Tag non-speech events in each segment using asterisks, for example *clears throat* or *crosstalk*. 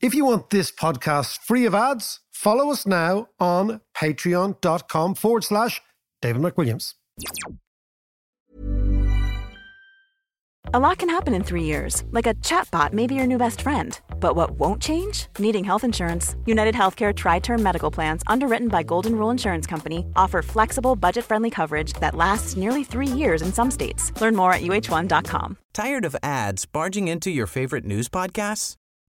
If you want this podcast free of ads, follow us now on patreon.com forward slash David McWilliams. A lot can happen in three years, like a chatbot may be your new best friend. But what won't change? Needing health insurance. United Healthcare Tri Term Medical Plans, underwritten by Golden Rule Insurance Company, offer flexible, budget friendly coverage that lasts nearly three years in some states. Learn more at uh1.com. Tired of ads barging into your favorite news podcasts?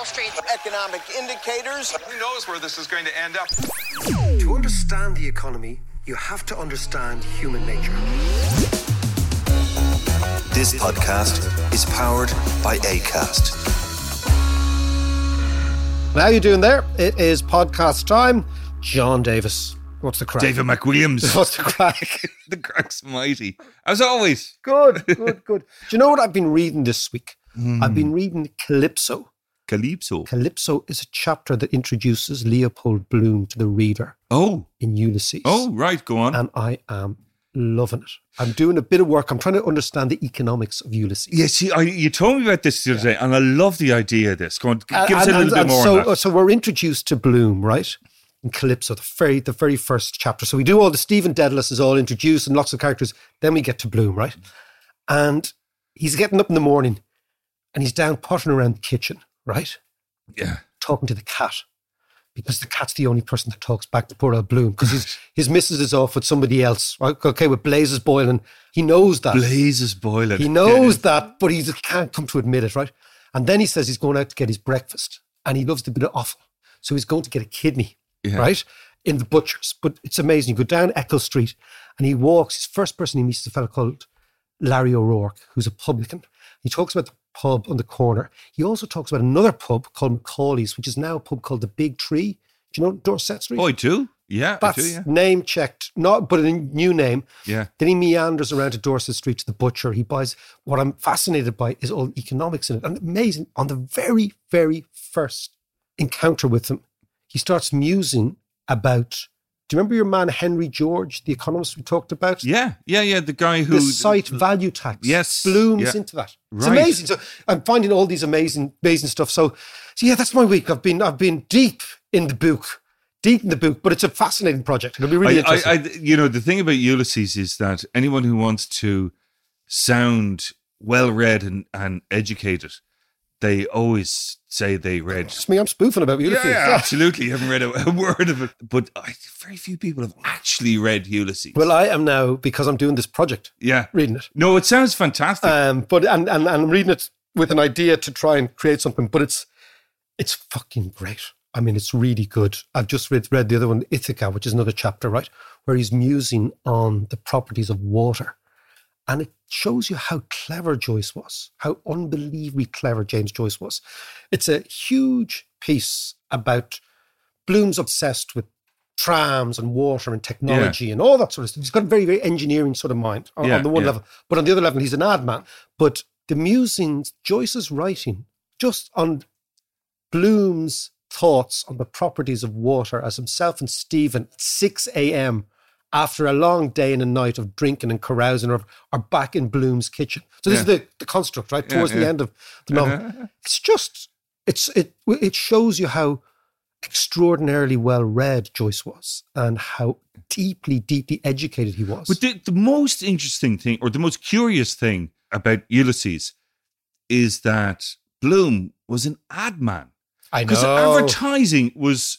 Wall Street? Economic indicators. Who knows where this is going to end up? To understand the economy, you have to understand human nature. This podcast is powered by ACAST. How you doing there? It is podcast time. John Davis. What's the crack? David McWilliams. *laughs* What's the crack? *laughs* the crack's mighty. As always. good, good, good. Do you know what I've been reading this week? Hmm. I've been reading Calypso. Calypso. Calypso is a chapter that introduces Leopold Bloom to the reader Oh. in Ulysses. Oh, right. Go on. And I am loving it. I'm doing a bit of work. I'm trying to understand the economics of Ulysses. yeah, see, I, you told me about this the other day, and I love the idea of this. Go on, give us a little and- bit and more so, that. Uh, so we're introduced to Bloom, right? In Calypso, the very the very first chapter. So we do all the Stephen Dedalus is all introduced and lots of characters. Then we get to Bloom, right? And he's getting up in the morning and he's down pottering around the kitchen, right? yeah. Talking to the cat. Because the cat's the only person that talks back to poor old Bloom. Because his, *laughs* his missus is off with somebody else. Right? Okay, with Blazes Boylan. He knows that. Blazes Boylan. He knows that, but he just can't come to admit it, right? And then he says he's going out to get his breakfast and he loves the bit of offal. So he's going to get a kidney, Yeah. right? In the butcher's. But it's amazing. You go down Eccles Street and he walks. His first person he meets is a fellow called Larry O'Rourke, who's a publican. He talks about the pub on the corner. He also talks about another pub called Macaulay's, which is now a pub called the Big Tree. Do you know Dorset Street? Oh, I do. Yeah, I do, That's yeah. name checked, not but a new name. Yeah. Then he meanders around to Dorset Street to the butcher. He buys what I'm fascinated by is all the economics in it. And amazing, on the very, very first encounter with him, he starts musing about do you remember your man Henry George, the economist we talked about? Yeah, yeah, yeah. The guy who. the site value tax Yes, blooms yeah. into that. It's Right. amazing. So I'm finding all these amazing, amazing stuff. So, so yeah, that's my week. I've been I've been deep in the book, deep in the book, but it's a fascinating project. It'll be really I, interesting. I, I, you know, the thing about Ulysses is that anyone who wants to sound well read and, and educated, they always say they read. It's me. I'm spoofing about Yeah, Ulysses. yeah, *laughs* absolutely. You haven't read a, *laughs* a word of it. But I, very few people have actually read Ulysses. Well, I am now because I'm doing this project, yeah. reading it. No, it sounds fantastic. Um, but and, and and I'm reading it with an idea to try and create something. But it's it's fucking great. I mean, it's really good. I've just read read the other one, Ithaca, which is another chapter, right, where he's musing on the properties of water, and it shows you how clever Joyce was, how unbelievably clever James Joyce was. It's a huge piece about Bloom's obsessed with trams and water and technology and all that sort of stuff. He's got a very, very engineering sort of mind on, Yeah, on the one yeah. level, but on the other level, he's an ad man. But the musings, Joyce's writing, just on Bloom's thoughts on the properties of water as himself and Stephen at 6 a.m. after a long day and a night of drinking and carousing are, are back in Bloom's kitchen. So this Yeah. is the, the construct, right? Yeah, Towards the end of the novel. Uh-huh. It's just, it's it it shows you how extraordinarily well read Joyce was and how deeply, deeply educated he was. But the, the most interesting thing, or the most curious thing about Ulysses, is that Bloom was an ad man. I Because advertising was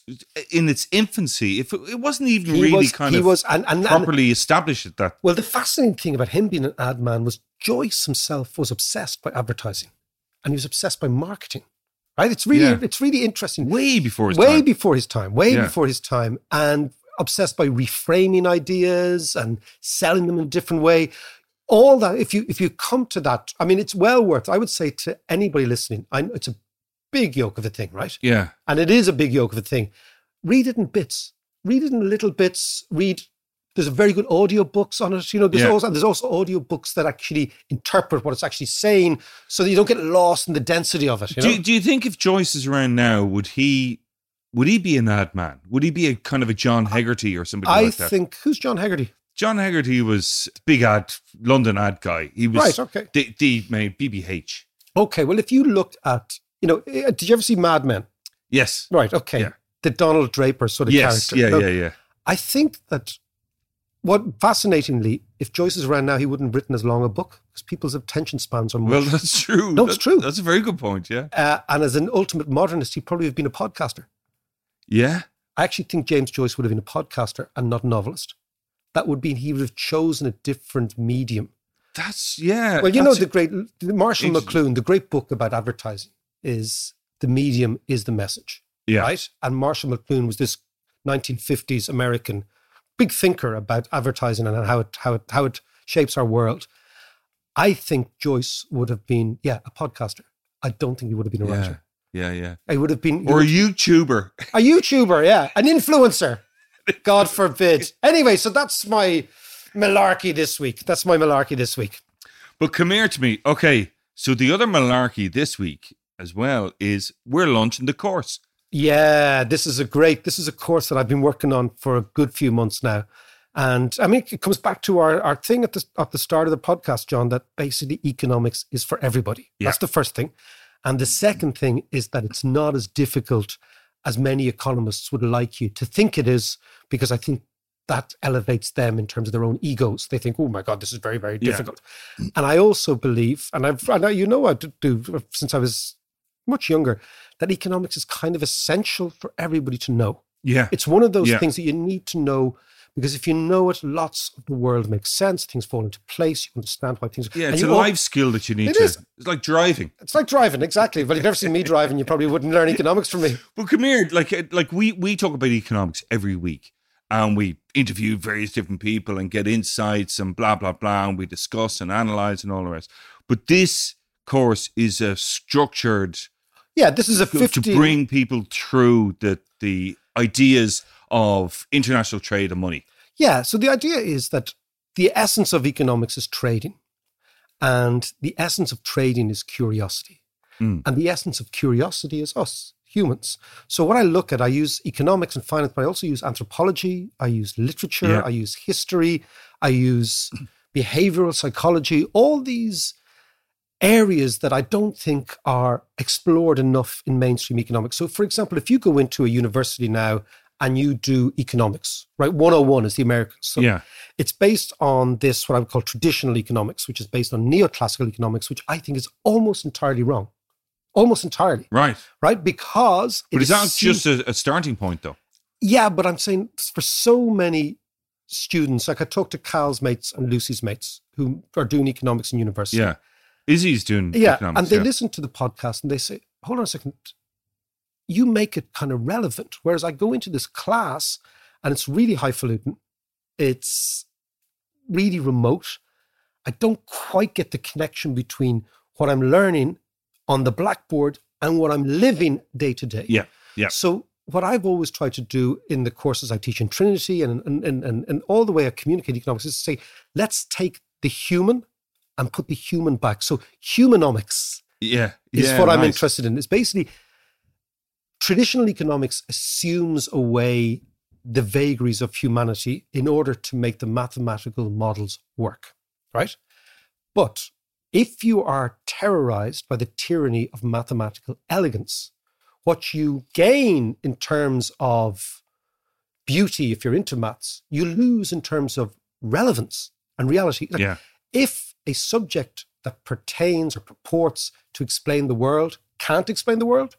in its infancy. If it, it wasn't even He really was- kind he of was- and- and- and- properly established at that. Well, the fascinating thing about him being an ad man was Joyce himself was obsessed by advertising, and he was obsessed by marketing. Right? It's really, Yeah. it's really interesting. Way before his time. way time. before his time. Way Yeah. before his time, and obsessed by reframing ideas and selling them in a different way. All that. If you if you come to that, I mean, it's well worth. I would say to anybody listening, I know it's a big yoke of a thing, right? Yeah. And it is a big yoke of a thing. Read it in bits. read it in little bits. Read. There's a very good audio books on it. You know, there's Yeah. also and there's also audio books that actually interpret what it's actually saying, so that you don't get lost in the density of it. You know? Do, do you think if Joyce is around now, would he would he be an ad man? Would he be a kind of a John Hegarty or somebody I like that? I think who's John Hegarty? John Hegarty was big ad London ad guy. He was Right, okay. The, the BBH. Okay, well, if you looked at, you know, eh, did you ever see Mad Men? Yes. Right. Okay. Yeah. The Donald Draper sort of Yes. character. Yeah. Now, Yeah. Yeah. I think that what fascinatingly, if Joyce is around now, he wouldn't have written as long a book because people's attention spans are much. Well, that's true. *laughs* No, it's true. That's a very good point. Yeah. uh, and as an ultimate modernist, he'd probably have been a podcaster. Yeah. I actually think James Joyce would have been a podcaster and not a novelist. That would mean he would have chosen a different medium. That's yeah. Well, you know the great Marshall McLuhan, the great book about advertising is the medium is the message. Yeah. Right? And Marshall McLuhan was this 1950s American big thinker about advertising and how it how it how it shapes our world. I think Joyce would have been, yeah, a podcaster. I don't think he would have been a Yeah. writer. Yeah. Yeah. I would have been Or a YouTuber. a YouTuber, yeah, an influencer. *laughs* God forbid. Anyway, so that's my malarkey this week. That's my malarkey this week. But come here to me. Okay. So the other malarkey this week as well is we're launching the course. Yeah, this is a great. This is a course that I've been working on for a good few months now, and I mean, it comes back to our, our thing at the at the start of the podcast, John. That basically economics is for everybody. Yeah. That's the first thing, and the second thing is that it's not as difficult as many economists would like you to think it is, because I think that elevates them in terms of their own egos. They think, "Oh my God, this is very very Yeah. difficult," and I also believe, and I've I know you know I do since I was much younger that economics is kind of essential for everybody to know. Yeah. It's one of those Yeah. things that you need to know because if you know it, lots of the world makes sense. Things fall into place. You understand why things. Yeah. It's a life skill that you need It to. is. It's like driving. It's like driving, exactly. But if you've never seen me driving, you probably wouldn't learn economics from me. *laughs* Well, come here, like uh, like we we talk about economics every week, and we interview various different people and get insights and blah blah blah, and we discuss and analyze and all the rest. But this course is a structured Yeah, this is a to- 50. to bring people through the the ideas of international trade and money. Yeah. So the idea is that the essence of economics is trading, and the essence of trading is curiosity, Mm. and the essence of curiosity is us humans. So what I look at, I use economics and finance, but I also use anthropology, I use literature, Yeah. I use history, I use *clears throat* behavioral psychology, all these areas that I don't think are explored enough in mainstream economics. So, for example, if you go into a university now and you do economics, right? 101 is the American. So Yeah. it's based on this, what I would call traditional economics, which is based on neoclassical economics, which I think is almost entirely wrong. Almost entirely, Right. right? Because. But is that just a, a starting point though? yeah, but I'm saying for so many students, like I talked to Cal's mates and Lucy's mates who are doing economics in university. Yeah. Izzy's doing Yeah. economics. and they yeah. listen to the podcast and they say, hold on a second, you make it kind of relevant. Whereas I go into this class and it's really highfalutin, it's really remote. I don't quite get the connection between what I'm learning on the blackboard and what I'm living day to day. Yeah. Yeah. So what I've always tried to do in the courses I teach in Trinity and and, and, and, and all the way I communicate economics is to say, let's take the human and put the human back. So humanomics Yeah. is yeah, what I'm interested in. It's basically traditional economics assumes away the vagaries of humanity in order to make the mathematical models work, right? But if you are terrorized by the tyranny of mathematical elegance, what you gain in terms of beauty, if you're into maths, you lose in terms of relevance and reality. Like, Yeah. if a subject that pertains or purports to explain the world can't explain the world,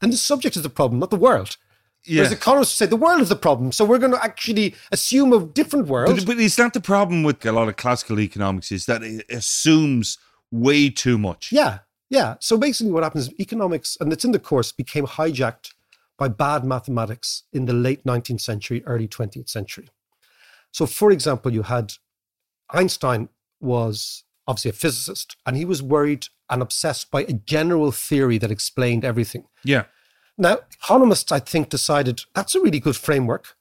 then the subject is the problem, not the world. Yeah. Whereas economists say the world is the problem. So we're going to actually assume a different world. But, but is that the problem with a lot of classical economics? Is that it assumes way too much? yeah, yeah. So basically, what happens is economics, and it's in the course, became hijacked by bad mathematics in the late 19th century, early 20th century. So, for example, you had Einstein was obviously a physicist, and he was worried and obsessed by a general theory that explained everything. Yeah. Now, economists, I think, decided that's a really good framework.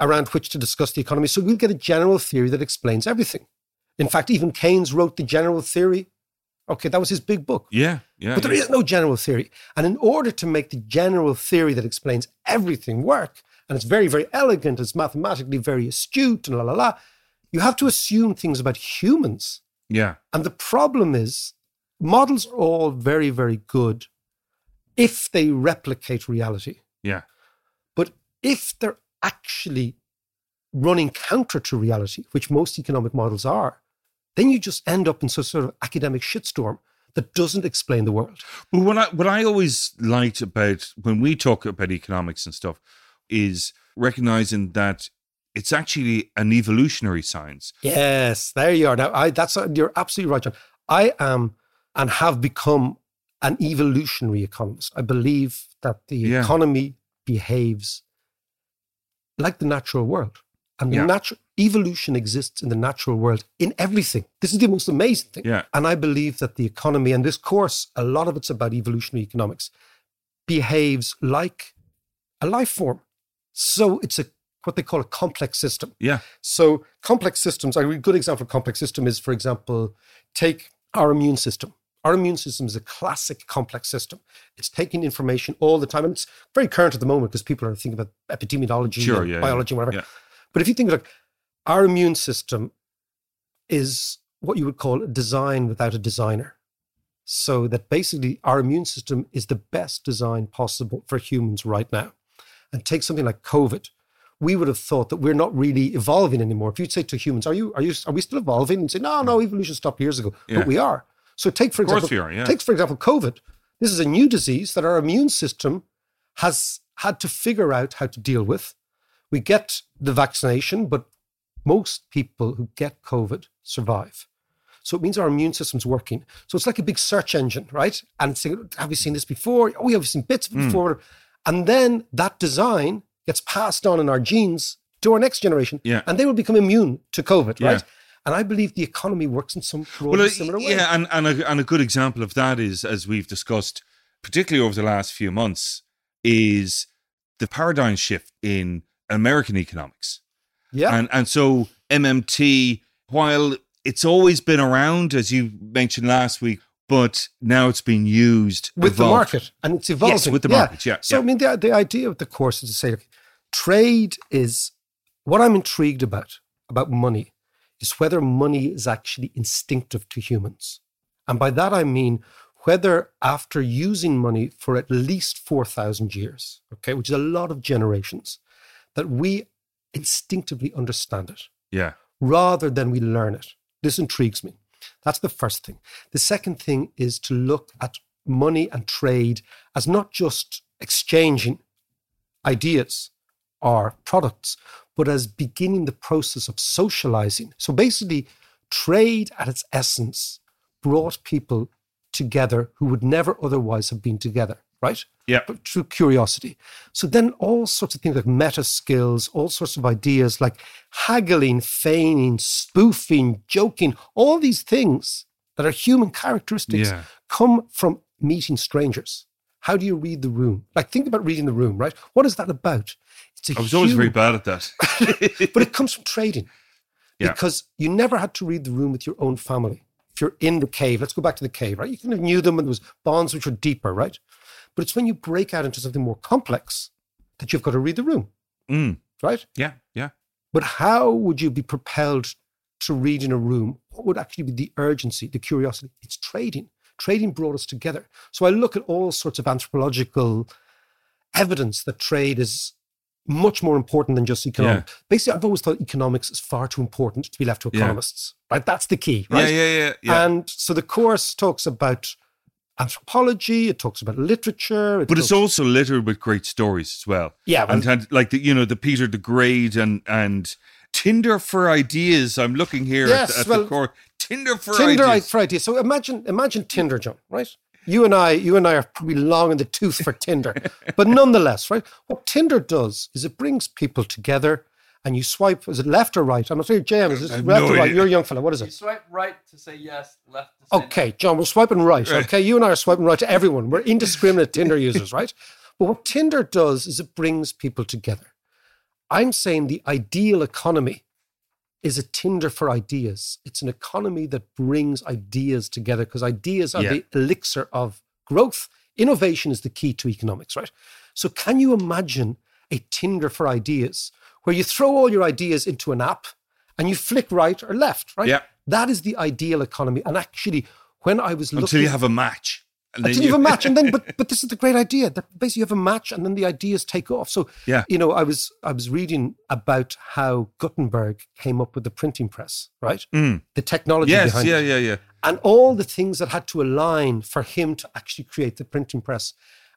around which to discuss the economy. So we'll get a general theory that explains everything. In fact, even Keynes wrote the general theory. Okay, that was his big book. Yeah, yeah. But there yeah. is no general theory. And in order to make the general theory that explains everything work, and it's very, very elegant, it's mathematically very astute, and la la la, you have to assume things about humans. Yeah, And the problem is, models are all very, very good if they replicate reality. yeah, But if they're actually running counter to reality, which most economic models are, then you just end up in some sort of academic shitstorm that doesn't explain the world. Well, what I what I always liked about when we talk about economics and stuff is recognizing that it's actually an evolutionary science. Yes, there you are. Now, I that's you're absolutely right, John. I am and have become an evolutionary economist. I believe that the Yeah. economy behaves like the natural world, and the Yeah. natural evolution exists in the natural world in everything. This is the most amazing thing. Yeah. And I believe that the economy and this course, a lot of it's about evolutionary economics, behaves like a life form. So it's a what they call a complex system. Yeah, So complex systems, a good example of complex system is, for example, take our immune system. Our immune system is a classic complex system. It's taking information all the time. And it's very current at the moment because people are thinking about epidemiology, Sure, yeah, yeah, biology, and whatever. yeah. But if you think like our immune system is what you would call a design without a designer. So that basically our immune system is the best design possible for humans right now. And take something like COVID. We would have thought that we're not really evolving anymore. If you'd say to humans, "Are you? Are you? Are we still evolving?" and say, "No, no, evolution stopped years ago," Yeah. but we are. So take for example, are, yeah. take for example COVID. This is a new disease that our immune system has had to figure out how to deal with. We get the vaccination, but most people who get COVID survive. So it means our immune system's working. So it's like a big search engine, right? And it's saying, have we seen this before? Oh, yeah, we have seen bits of it before. And then that design gets passed on in our genes to our next generation. Yeah. And they will become immune to COVID, Yeah. right? And I believe the economy works in some broadly well, similar way. yeah, and and a, and a good example of that is, as we've discussed, particularly over the last few months, is the paradigm shift in American economics. Yeah. And and so MMT, while it's always been around, as you mentioned last week, but now it's being used with the market and it's evolving. Yes, with the market. yeah, So yeah. I mean, the the idea of the course is to say, trade is what I'm intrigued about about money is whether money is actually instinctive to humans, and by that I mean whether after using money for at least four thousand years, okay, which is a lot of generations, that we instinctively understand it Yeah. rather than we learn it. This intrigues me. That's the first thing. The second thing is to look at money and trade as not just exchanging ideas or products, but as beginning the process of socializing. So basically, trade at its essence brought people together who would never otherwise have been together, right? Yeah. But through curiosity. So then all sorts of things like meta skills, all sorts of ideas like haggling, feigning, spoofing, joking, all these things that are human characteristics Yeah. come from meeting strangers. How do you read the room? Like think about reading the room, right? What is that about? It's a I was always very bad at that. *laughs* but it comes from trading. *laughs* Yeah. Because you never had to read the room with your own family. If you're in the cave, let's go back to the cave, right? You kind of knew them and there was bonds which were deeper, right? But it's when you break out into something more complex that you've got to read the room, Mm, right? yeah, yeah. But how would you be propelled to read in a room? What would actually be the urgency, the curiosity? It's trading. Trading brought us together. So I look at all sorts of anthropological evidence that trade is much more important than just economics. Basically, I've always thought economics is far too important to be left to Yeah. economists. Right? That's the key. Right? Yeah, yeah, yeah, yeah. And so the course talks about anthropology. It talks about literature. it but it's also littered with great stories as well. Yeah, well- and had, like the you know the Peter the Great and and Tinder for ideas. I'm looking here Yes, at, at well, the core. Tinder for Tinder ideas. for ideas. So imagine, imagine Tinder, John. Right? You and I, you and I are probably long in the tooth for Tinder, *laughs* but nonetheless, right? What Tinder does is it brings people together, and you swipe. Is it left or right? I'm not sure, James. Is it left no or right? idea. You're a young fella. What is You it? swipe right to say yes, left to say no. Okay, John, we're swiping right. Right. Okay, you and I are swiping right to everyone. We're indiscriminate Tinder users, right? But what Tinder does is it brings people together. I'm saying the ideal economy is a tinder for ideas. It's an economy that brings ideas together because ideas are Yeah. the elixir of growth. Innovation is the key to economics, right? So, can you imagine a tinder for ideas where you throw all your ideas into an app and you flick right or left, right? Yeah. That is the ideal economy. And actually, when I was looking Until you have a match. And until you have a match, and then but *laughs* but this is the great idea that basically you have a match, and then the ideas take off. So Yeah. you know, I was I was reading about how Gutenberg came up with the printing press, right? Mm. The technology Yes, behind yeah, it, yeah, yeah. and all the things that had to align for him to actually create the printing press.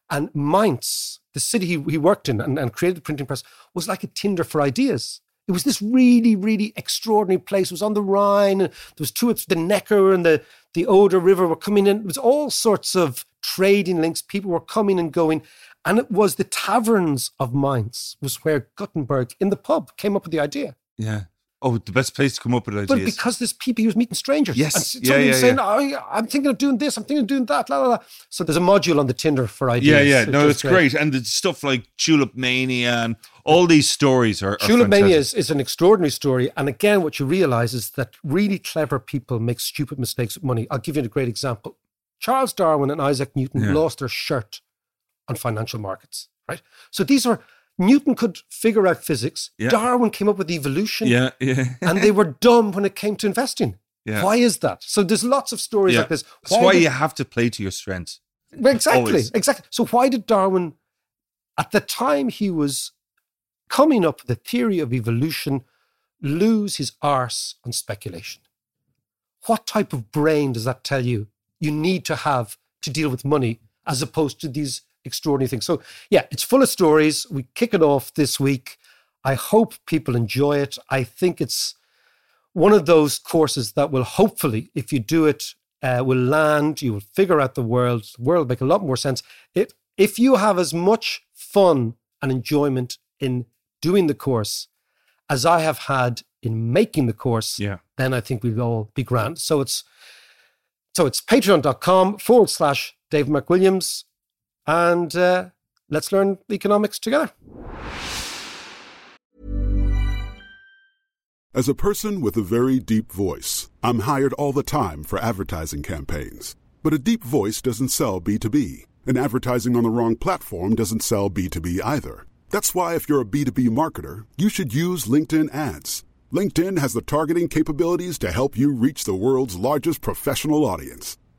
And Mainz, the city he, he worked in and, and created the printing press, was like a tinder for ideas. It was this really, really extraordinary place. It was on the Rhine. There was two, the Neckar and the, the Oder River were coming in. It was all sorts of trading links. People were coming and going. And it was the taverns of Mainz was where Gutenberg in the pub came up with the idea. Yeah. Oh, the best place to come up with ideas. But because there's people, he was meeting strangers. Yes. And Yeah, yeah, saying, yeah. oh, I'm thinking of doing this, I'm thinking of doing that, la, la, la. So there's a module on the Tinder for ideas. yeah, yeah. No, it's great. And the stuff like Tulip Mania and all these stories are, are Tulip Mania is, is an extraordinary story. And again, what you realize is that really clever people make stupid mistakes with money. I'll give you a great example. Charles Darwin and Isaac Newton Yeah. lost their shirt on financial markets, right? So these are, Newton could figure out physics. Yeah. Darwin came up with evolution. Yeah, yeah. *laughs* and they were dumb when it came to investing. Yeah. Why is that? So there's lots of stories Yeah. like this. That's why did- you have to play to your strengths. Well, exactly, Always. exactly. So why did Darwin, at the time he was coming up with the theory of evolution, lose his arse on speculation? What type of brain does that tell you you need to have to deal with money as opposed to these extraordinary things? So yeah, it's full of stories. We kick it off this week. I hope people enjoy it. I think it's one of those courses that will hopefully, if you do it, uh, will land. You will figure out the world. The world will make a lot more sense. If if you have as much fun and enjoyment in doing the course as I have had in making the course, Yeah. then I think we'll all be grand. So it's so it's patreon.com forward slash Dave McWilliams. And uh, let's learn economics together. As a person with a very deep voice, I'm hired all the time for advertising campaigns. But a deep voice doesn't sell B2B, and advertising on the wrong platform doesn't sell B2B either. That's why, if you're a B2B marketer, you should use LinkedIn ads. LinkedIn has the targeting capabilities to help you reach the world's largest professional audience.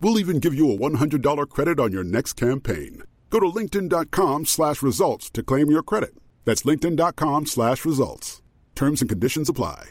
We'll even give you a $100 credit on your next campaign. Go to linkedin.com slash results to claim your credit. That's linkedin.com slash results. Terms and conditions apply.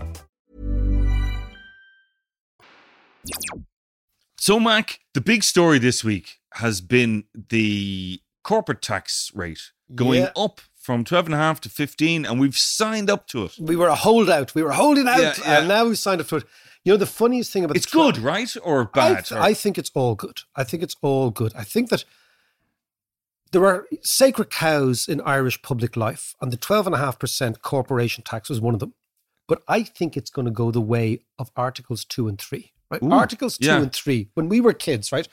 So, Mac, the big story this week has been the corporate tax rate going Yeah. up from 12.5 to 15, and we've signed up to it. We were a holdout. We were holding out, Yeah, yeah. and now we've signed up to it. You know, the funniest thing about It's good, right? Or I, bad? th- or- I think it's all good. I think it's all good. I think that there are sacred cows in Irish public life, and the 12.5% corporation tax was one of them. But I think it's going to go the way of Articles 2 and 3. Right? Ooh, Articles 2 yeah. and 3. When we were kids, right,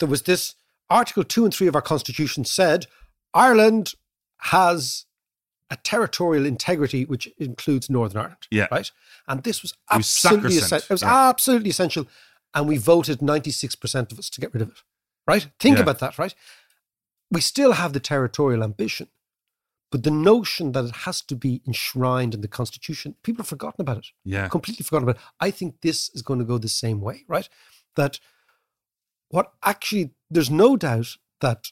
there was this Article 2 and 3 of our Constitution said Ireland has a territorial integrity which includes Northern Ireland. Yeah. Right? And this was absolutely essential. It was yeah. absolutely essential. And we voted 96% of us to get rid of it. Right? Think Yeah. about that, right? We still have the territorial ambition, but the notion that it has to be enshrined in the Constitution, people have forgotten about it. Yeah. Completely forgotten about it. I think this is going to go the same way, right? That what actually, there's no doubt that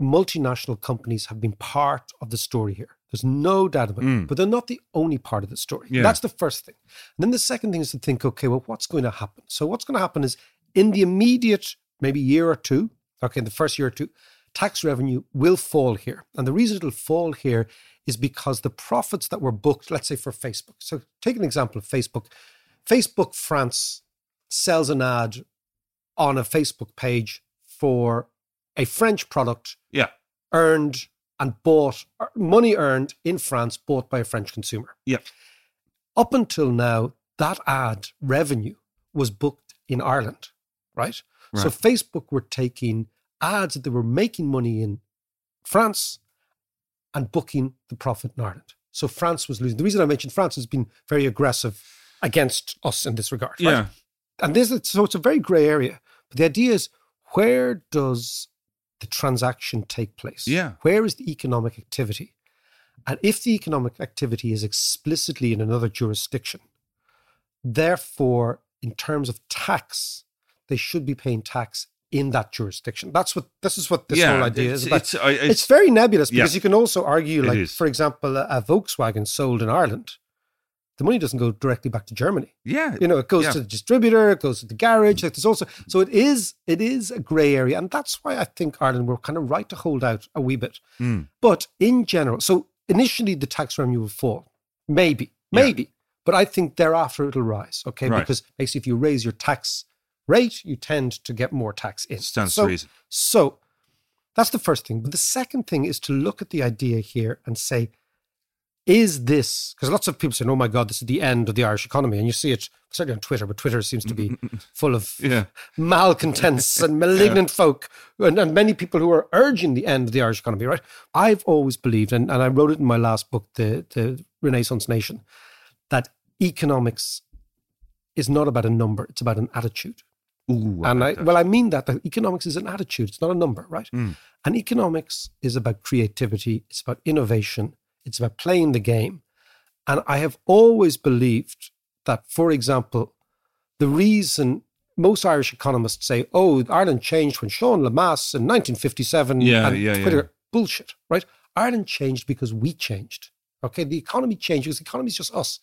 multinational companies have been part of the story here. There's no doubt about Mm. it. But they're not the only part of the story. Yeah. That's the first thing. And then the second thing is to think, okay, well, what's going to happen? So what's going to happen is in the immediate, maybe year or two, okay, in the first year or two, tax revenue will fall here. And the reason it'll fall here is because the profits that were booked, let's say for Facebook. So take an example of Facebook. Facebook France sells an ad on a Facebook page for a French product yeah. earned and bought, money earned in France, bought by a French consumer. Yeah. Up until now, that ad revenue was booked in Ireland, right? right. So Facebook were taking ads that they were making money in France and booking the profit in Ireland. So France was losing. The reason I mentioned France has been very aggressive against us in this regard. right? Yeah. And this is so it's a very grey area. But the idea is where does the transaction take place? Yeah. Where is the economic activity? And if the economic activity is explicitly in another jurisdiction, therefore, in terms of tax, they should be paying tax in that jurisdiction. That's what this is what this Yeah, whole idea is about. it's- It's, it's- very nebulous Yeah. because you can also argue, like, for example, a, a Volkswagen sold in Ireland, the money doesn't go directly back to Germany. Yeah. You know, it goes Yeah. to the distributor, it goes to the garage. Like there's also so it is it is a grey area, and that's why I think Ireland were kind of right to hold out a wee bit. Mm. But in general, so initially the tax revenue will fall, maybe, maybe, but I think thereafter it'll rise. Okay, Right. because basically if you raise your tax rate, you tend to get more tax in. Stands so, to reason. So that's the first thing. But the second thing is to look at the idea here and say, is this because lots of people say, "Oh my God, this is the end of the Irish economy," and you see it certainly on Twitter, but Twitter seems to be *laughs* full of Yeah. malcontents and *laughs* malignant folk, and, and many people who are urging the end of the Irish economy. Right? I've always believed, and, and I wrote it in my last book, the the Renaissance Nation, that economics is not about a number; it's about an attitude. Ooh, and I, well, I mean that, that economics is an attitude; it's not a number, right? Mm. And economics is about creativity, it's about innovation, it's about playing the game. And I have always believed that, for example, the reason most Irish economists say, oh, Ireland changed when Sean Lemass in 1957 Yeah, and yeah, yeah. Bullshit, right? Ireland changed because we changed. Okay, the economy changed because the economy is just us.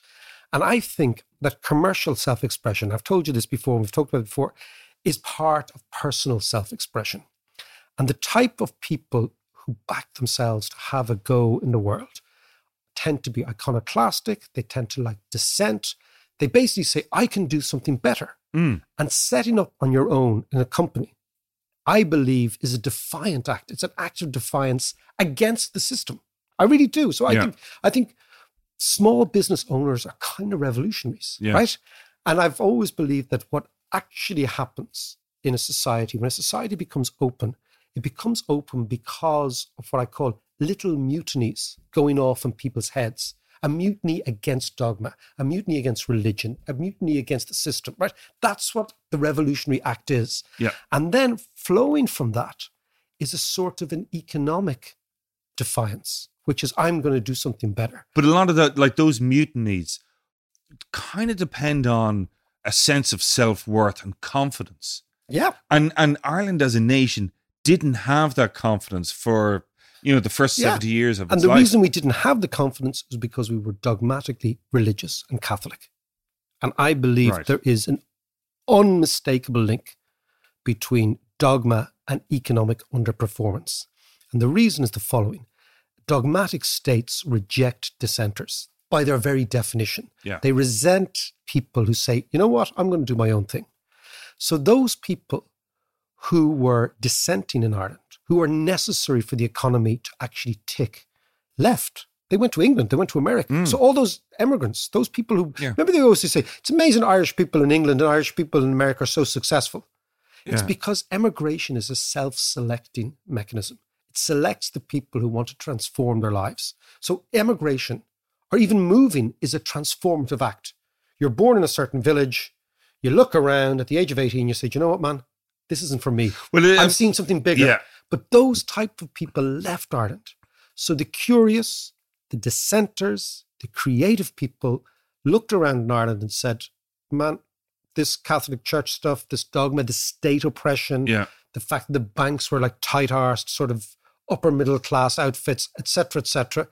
And I think that commercial self expression, I've told you this before, we've talked about it before, is part of personal self expression. And the type of people who back themselves to have a go in the world tend to be iconoclastic, they tend to like dissent. They basically say, I can do something better. Mm. And setting up on your own in a company, I believe, is a defiant act. It's an act of defiance against the system. I really do. So I Yeah. think I think small business owners are kind of revolutionaries, Yeah. right? And I've always believed that what actually happens in a society, when a society becomes open, it becomes open because of what I call little mutinies going off in people's heads. A mutiny against dogma, a mutiny against religion, a mutiny against the system, right? That's what the Revolutionary Act is. Yeah. And then flowing from that is a sort of an economic defiance, which is I'm going to do something better. But a lot of that, like those mutinies, kind of depend on a sense of self worth and confidence. Yeah. And and Ireland as a nation didn't have that confidence for you know, the first Yeah. 70 years of And the life. reason we didn't have the confidence was because we were dogmatically religious and Catholic. And I believe Right. there is an unmistakable link between dogma and economic underperformance. And the reason is the following dogmatic states reject dissenters by their very definition. Yeah. They resent people who say, you know what, I'm going to do my own thing. So those people who were dissenting in Ireland, who were necessary for the economy to actually tick, left. They went to England, they went to America. So all those emigrants, those people who Mm. Yeah. remember they always say, it's amazing Irish people in England and Irish people in America are so successful. It's because emigration is a self-selecting mechanism. Selects the people who want to transform their lives. So emigration or even moving is a transformative act. You're born in a certain village, you look around at the age of 18, you say, "Do you know what, man? This isn't for me. Well, it- I'm seeing something bigger. Yeah. But those type of people left Ireland. So the curious, the dissenters, the creative people looked around in Ireland and said, man, this Catholic Church stuff, this dogma, the state oppression, Yeah. the fact that the banks were like tight-arsed, sort of upper middle class outfits, etc., etc.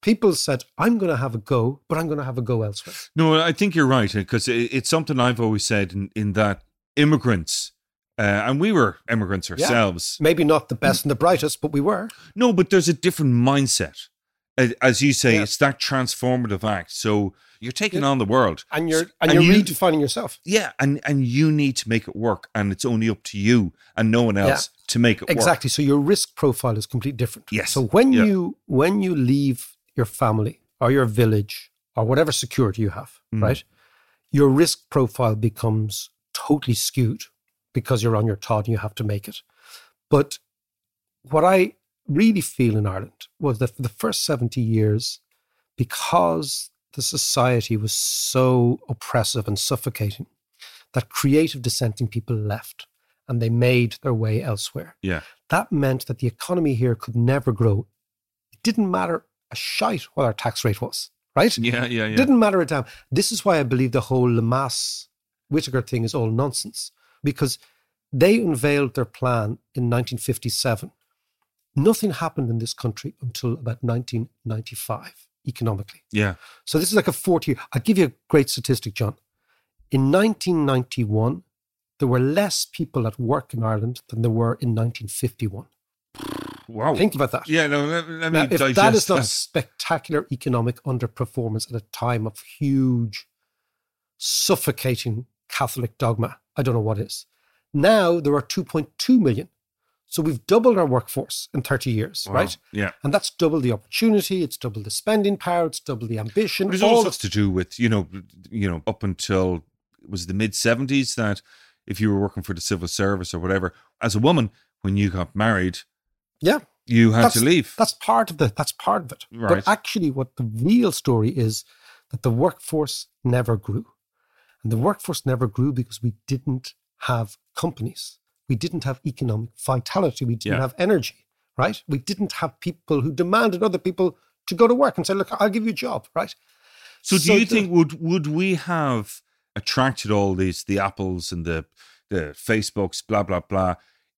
People said, I'm going to have a go, but I'm going to have a go elsewhere. No, I think you're right because it's something I've always said in, in that immigrants, uh, and we were immigrants Yeah. ourselves. Maybe not the best and the brightest, but we were. No, but there's a different mindset. As you say, Yeah. it's that transformative act. So you're taking on the world, And you're So- and, you're you- redefining yourself. Yeah, and and you need to make it work, and it's only up to you and no one else to make it work. exactly so your risk profile is completely different Yes. so when Yeah. you when you leave your family or your village or whatever security you have Mm. right your risk profile becomes totally skewed because you're on your Todd and you have to make it but what i really feel in ireland was that for the first 70 years because the society was so oppressive and suffocating that creative dissenting people left and they made their way elsewhere Yeah, that meant that the economy here could never grow. It didn't matter a shite what our tax rate was, right? yeah, yeah, It yeah. didn't matter a damn. This is why I believe the whole Lemass Whitaker thing is all nonsense because they unveiled their plan in 1957. Nothing happened in this country until about 1995 economically. yeah, So this is like a 40 year. I'll give you a great statistic, John. In 1991, there were less people at work in Ireland than there were in 1951. wow. Think about that. yeah, no, let, let Now, if that is not that. spectacular economic underperformance at a time of huge, suffocating Catholic dogma, I don't know what is. Now there are 2.2 million. So we've doubled our workforce in 30 years, Wow. right? Yeah. And that's double the opportunity, it's double the spending power, it's double the ambition. But there's all sorts to do with you know, you know, up until it was the mid '70s that if you were working for the civil service or whatever, as a woman, when you got married, yeah. you had that's, to leave. That's part of the that's part of it. Right. But actually what the real story is that the workforce never grew. And the workforce never grew because we didn't have companies. We didn't have economic vitality. We didn't Yeah. have energy, right? We didn't have people who demanded other people to go to work and say, look, I'll give you a job, right? So, do you the- think would would we have attracted all these the apples and the the Facebooks, blah blah blah,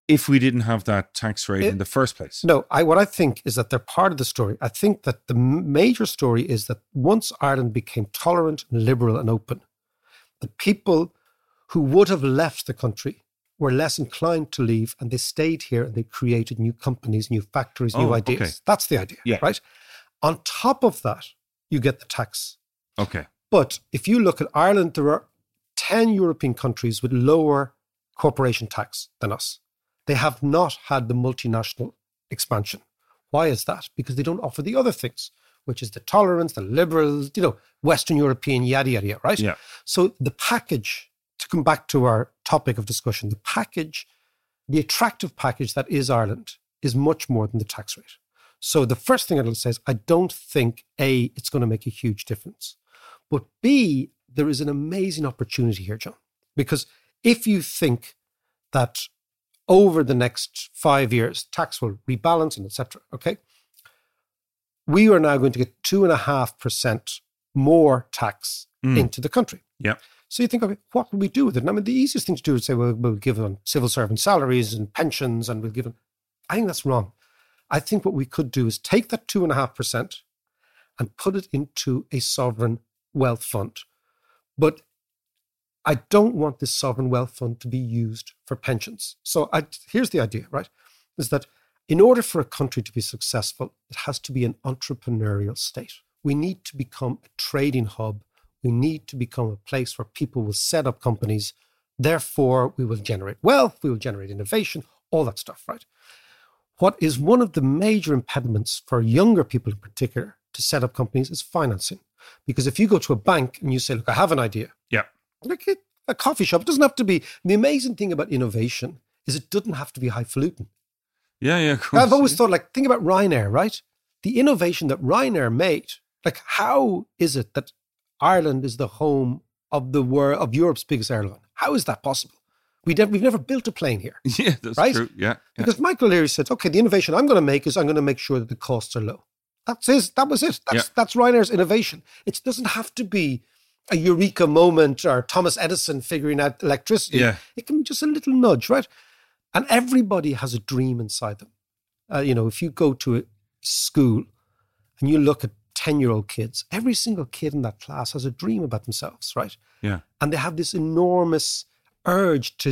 if we didn't have that tax rate It- in the first place? No, I, what I think is that they're part of the story. I think that the major story is that once Ireland became tolerant, liberal, and open, the people who would have left the country were less inclined to leave and they stayed here and they created new companies, new factories, new Oh, ideas. okay. That's the idea, Yeah. right? On top of that, you get the tax. Okay. But if you look at Ireland, there are 10 European countries with lower corporation tax than us. They have not had the multinational expansion. Why is that? Because they don't offer the other things, which is the tolerance, the liberals, you know, Western European, yada, yada, yada, right? Yeah. So the package, come back to our topic of discussion, the package, the attractive package that is Ireland is much more than the tax rate. So the first thing I'll say is I don't think A, it's going to make a huge difference. But B, there is an amazing opportunity here, John. Because if you think that over the next five years, tax will rebalance and etc. Okay. We are now going to get two and a half percent more tax Mm. into the country. Yeah. So you think, okay, what will we do with it? And I mean, the easiest thing to do is say, well, we'll give them civil servant salaries and pensions and we'll give them. I think that's wrong. I think what we could do is take that two and a half percent and put it into a sovereign wealth fund. But I don't want this sovereign wealth fund to be used for pensions. So I, here's the idea, right? Is that in order for a country to be successful, it has to be an entrepreneurial state. We need to become a trading hub. We need to become a place where people will set up companies. Therefore, we will generate wealth, we will generate innovation, all that stuff, right? What is one of the major impediments for younger people in particular to set up companies is financing. Because if you go to a bank and you say, Look, I have an idea, Yeah. like a, a coffee shop, it doesn't have to be. The amazing thing about innovation is it doesn't have to be highfalutin. Yeah, yeah. Of course. I've always thought, like, think about Ryanair, right? The innovation that Ryanair made, like, how is it that Ireland is the home of the world of Europe's biggest airline? How is that possible? We we've never built a plane here. *laughs* Yeah, that's Right? true. Yeah. yeah. Because Michael O'Leary said, okay, the innovation I'm going to make is I'm going to make sure that the costs are low. That's his, that was it. That's, Yeah. that's Ryanair's innovation. It doesn't have to be a eureka moment or Thomas Edison figuring out electricity. Yeah. It can be just a little nudge, right? And everybody has a dream inside them. Uh, you know, if you go to a school and you look at 10 year old kids, every single kid in that class has a dream about themselves, right? Yeah. and they have this enormous urge to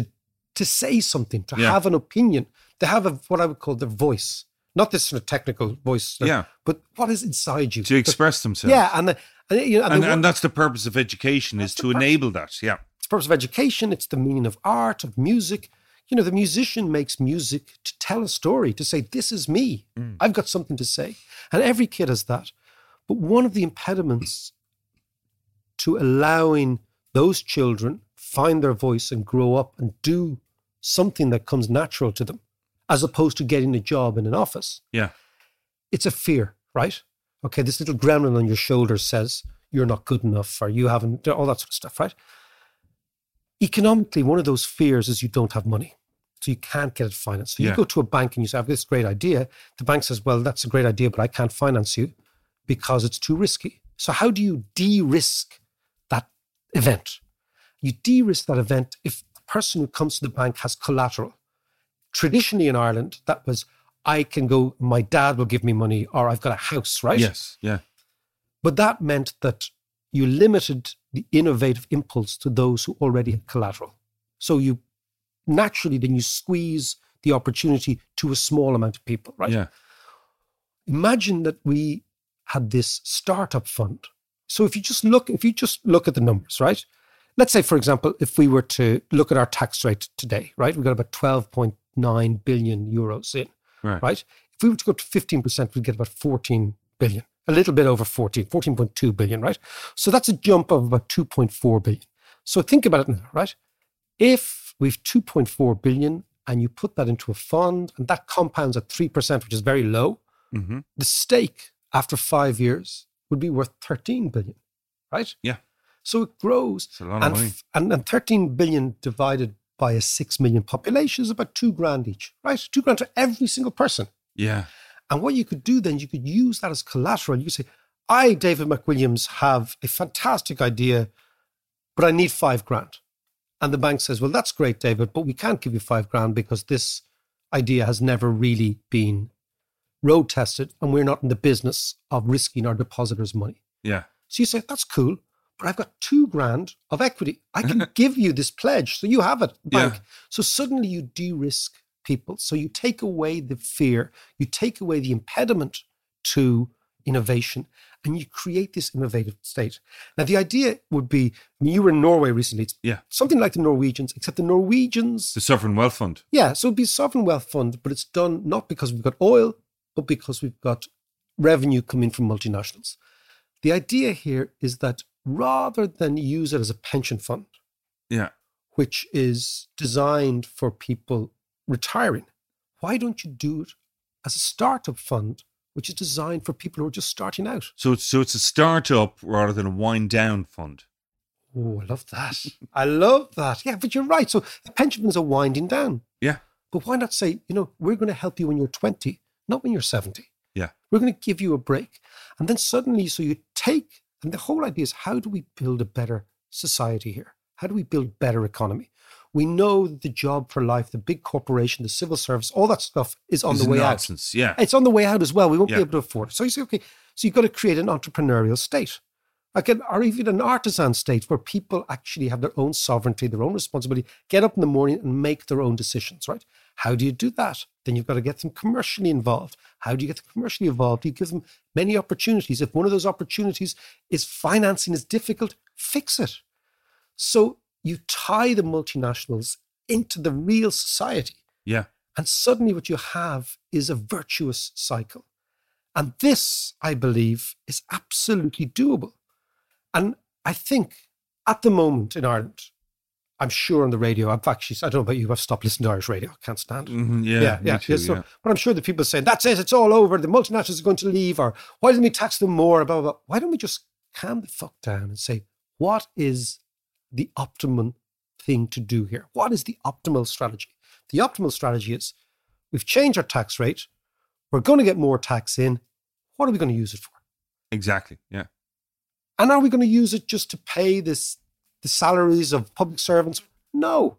to say something, to Yeah. have an opinion. They have a what I would call their voice, not this sort of technical voice, Yeah. but what is inside you To express themselves. Yeah, and the, and, you know, and, And, the, and that's the purpose of education is to enable that. Yeah. it's the purpose of education. It's the meaning of art, of music. You know, the musician makes music to tell a story, to say, "This is me. Mm. I've got something to say," and every kid has that. But one of the impediments to allowing those children find their voice and grow up and do something that comes natural to them, as opposed to getting a job in an office, Yeah. it's a fear, right? Okay, this little gremlin on your shoulder says you're not good enough or you haven't, all that sort of stuff, right? Economically, one of those fears is you don't have money. So you can't get it financed. So you go to a bank and you say, I have got this great idea. The bank says, Well, that's a great idea, but I can't finance you because it's too risky. So how do you de-risk that event? You de-risk that event if the person who comes to the bank has collateral. Traditionally in Ireland, that was I can go, my dad will give me money, or I've got a house, right? Yes. Yeah. But that meant that you limited the innovative impulse to those who already had collateral. So you naturally then you squeeze the opportunity to a small amount of people, right? Yeah. Imagine that we had this startup fund. So if you just look, if you just look at the numbers, right? Let's say, for example, if we were to look at our tax rate today, right? We've got about 12.9 billion euros in, Right. right? If we were to go to 15%, we'd get about 14 billion, a little bit over 14, 14.2 billion, right? So that's a jump of about 2.4 billion. So think about it now, right? If we've 2.4 billion and you put that into a fund and that compounds at 3%, which is very low, Mm-hmm. the stake after five years would be worth 13 billion, right? Yeah. So it grows. It's a lot of and, money. f- and, and 13 billion divided by a 6 million population is about two grand each, right? Two grand to every single person. Yeah. And what you could do then, you could use that as collateral. You could say, I, David McWilliams, have a fantastic idea, but I need five grand. And the bank says, Well, that's great, David, but we can't give you five grand because this idea has never really been road tested and we're not in the business of risking our depositors' money. Yeah. So you say, That's cool, but I've got two grand of equity. I can *laughs* give you this pledge. So you have it, bank. Yeah. So suddenly you de risk people. So you take away the fear, you take away the impediment to innovation, and you create this innovative state. Now, the idea would be I mean, you were in Norway recently. It's Yeah. something like the Norwegians, except the Norwegians The sovereign wealth fund. yeah, so it'd be a sovereign wealth fund, but it's done not because we've got oil, but because we've got revenue coming from multinationals. The idea here is that rather than use it as a pension fund, Yeah. which is designed for people retiring, why don't you do it as a startup fund, which is designed for people who are just starting out? So it's so it's a startup rather than a wind down fund. Oh, I love that. I love that. Yeah, but you're right. So the pension funds are winding down. Yeah. But why not say, you know, we're going to help you when you're 20, not when you're 70. Yeah. We're going to give you a break. And then suddenly, so you take, and the whole idea is how do we build a better society here? How do we build better economy? We know that the job for life, the big corporation, the civil service, all that stuff is on It's the way nonsense, out. yeah. It's on the way out as well. We won't Yeah. be able to afford it. So you say, okay, so you've got to create an entrepreneurial state. Like an, or even an artisan state where people actually have their own sovereignty, their own responsibility, get up in the morning and make their own decisions, right? How do you do that? Then you've got to get them commercially involved. How do you get them commercially involved? You give them many opportunities. If one of those opportunities is financing is difficult, fix it. So you tie the multinationals into the real society. Yeah. And suddenly what you have is a virtuous cycle. And this, I believe, is absolutely doable. And I think at the moment in Ireland, I'm sure on the radio, I've actually, I don't know about you, I've stopped listening to Irish radio. I can't stand it. Mhm, yeah, yeah, yeah. too, so, yeah. But I'm sure the people saying, that's it, it's all over, the multinationals are going to leave, or why don't we tax them more, blah, blah, blah. Why don't we just calm the fuck down and say, what is the optimum thing to do here? What is the optimal strategy? The optimal strategy is we've changed our tax rate, we're going to get more tax in. What are we going to use it for? Exactly. Yeah. And are we going to use it just to pay this the salaries of public servants? No,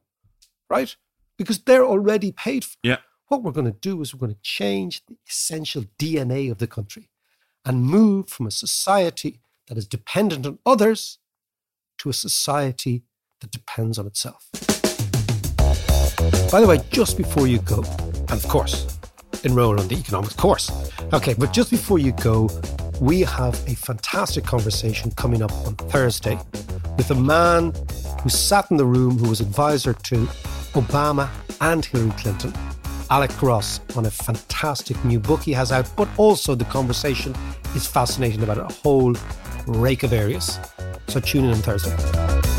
right? Because they're already paid for. Yeah. What we're going to do is we're going to change the essential DNA of the country and move from a society that is dependent on others to a society that depends on itself. By the way, just before you go, and of course, enroll on the economics course. Okay, but just before you go, we have a fantastic conversation coming up on Thursday with a man who sat in the room who was advisor to Obama and Hillary Clinton, Alec Ross, on a fantastic new book he has out, but also the conversation is fascinating about a whole rake of areas. So tune in on Thursday.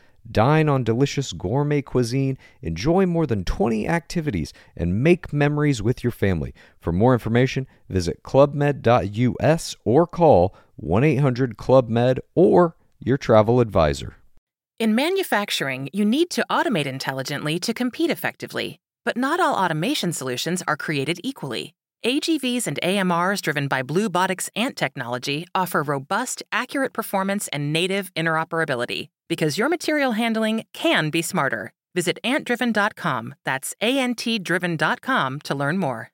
Dine on delicious gourmet cuisine, enjoy more than 20 activities, and make memories with your family. For more information, visit clubmed.us or call 1 800 Club Med or your travel advisor. In manufacturing, you need to automate intelligently to compete effectively. But not all automation solutions are created equally. AGVs and AMRs driven by Bluebotics Ant technology offer robust, accurate performance and native interoperability because your material handling can be smarter. Visit antdriven.com, that's A N T driven.com to learn more.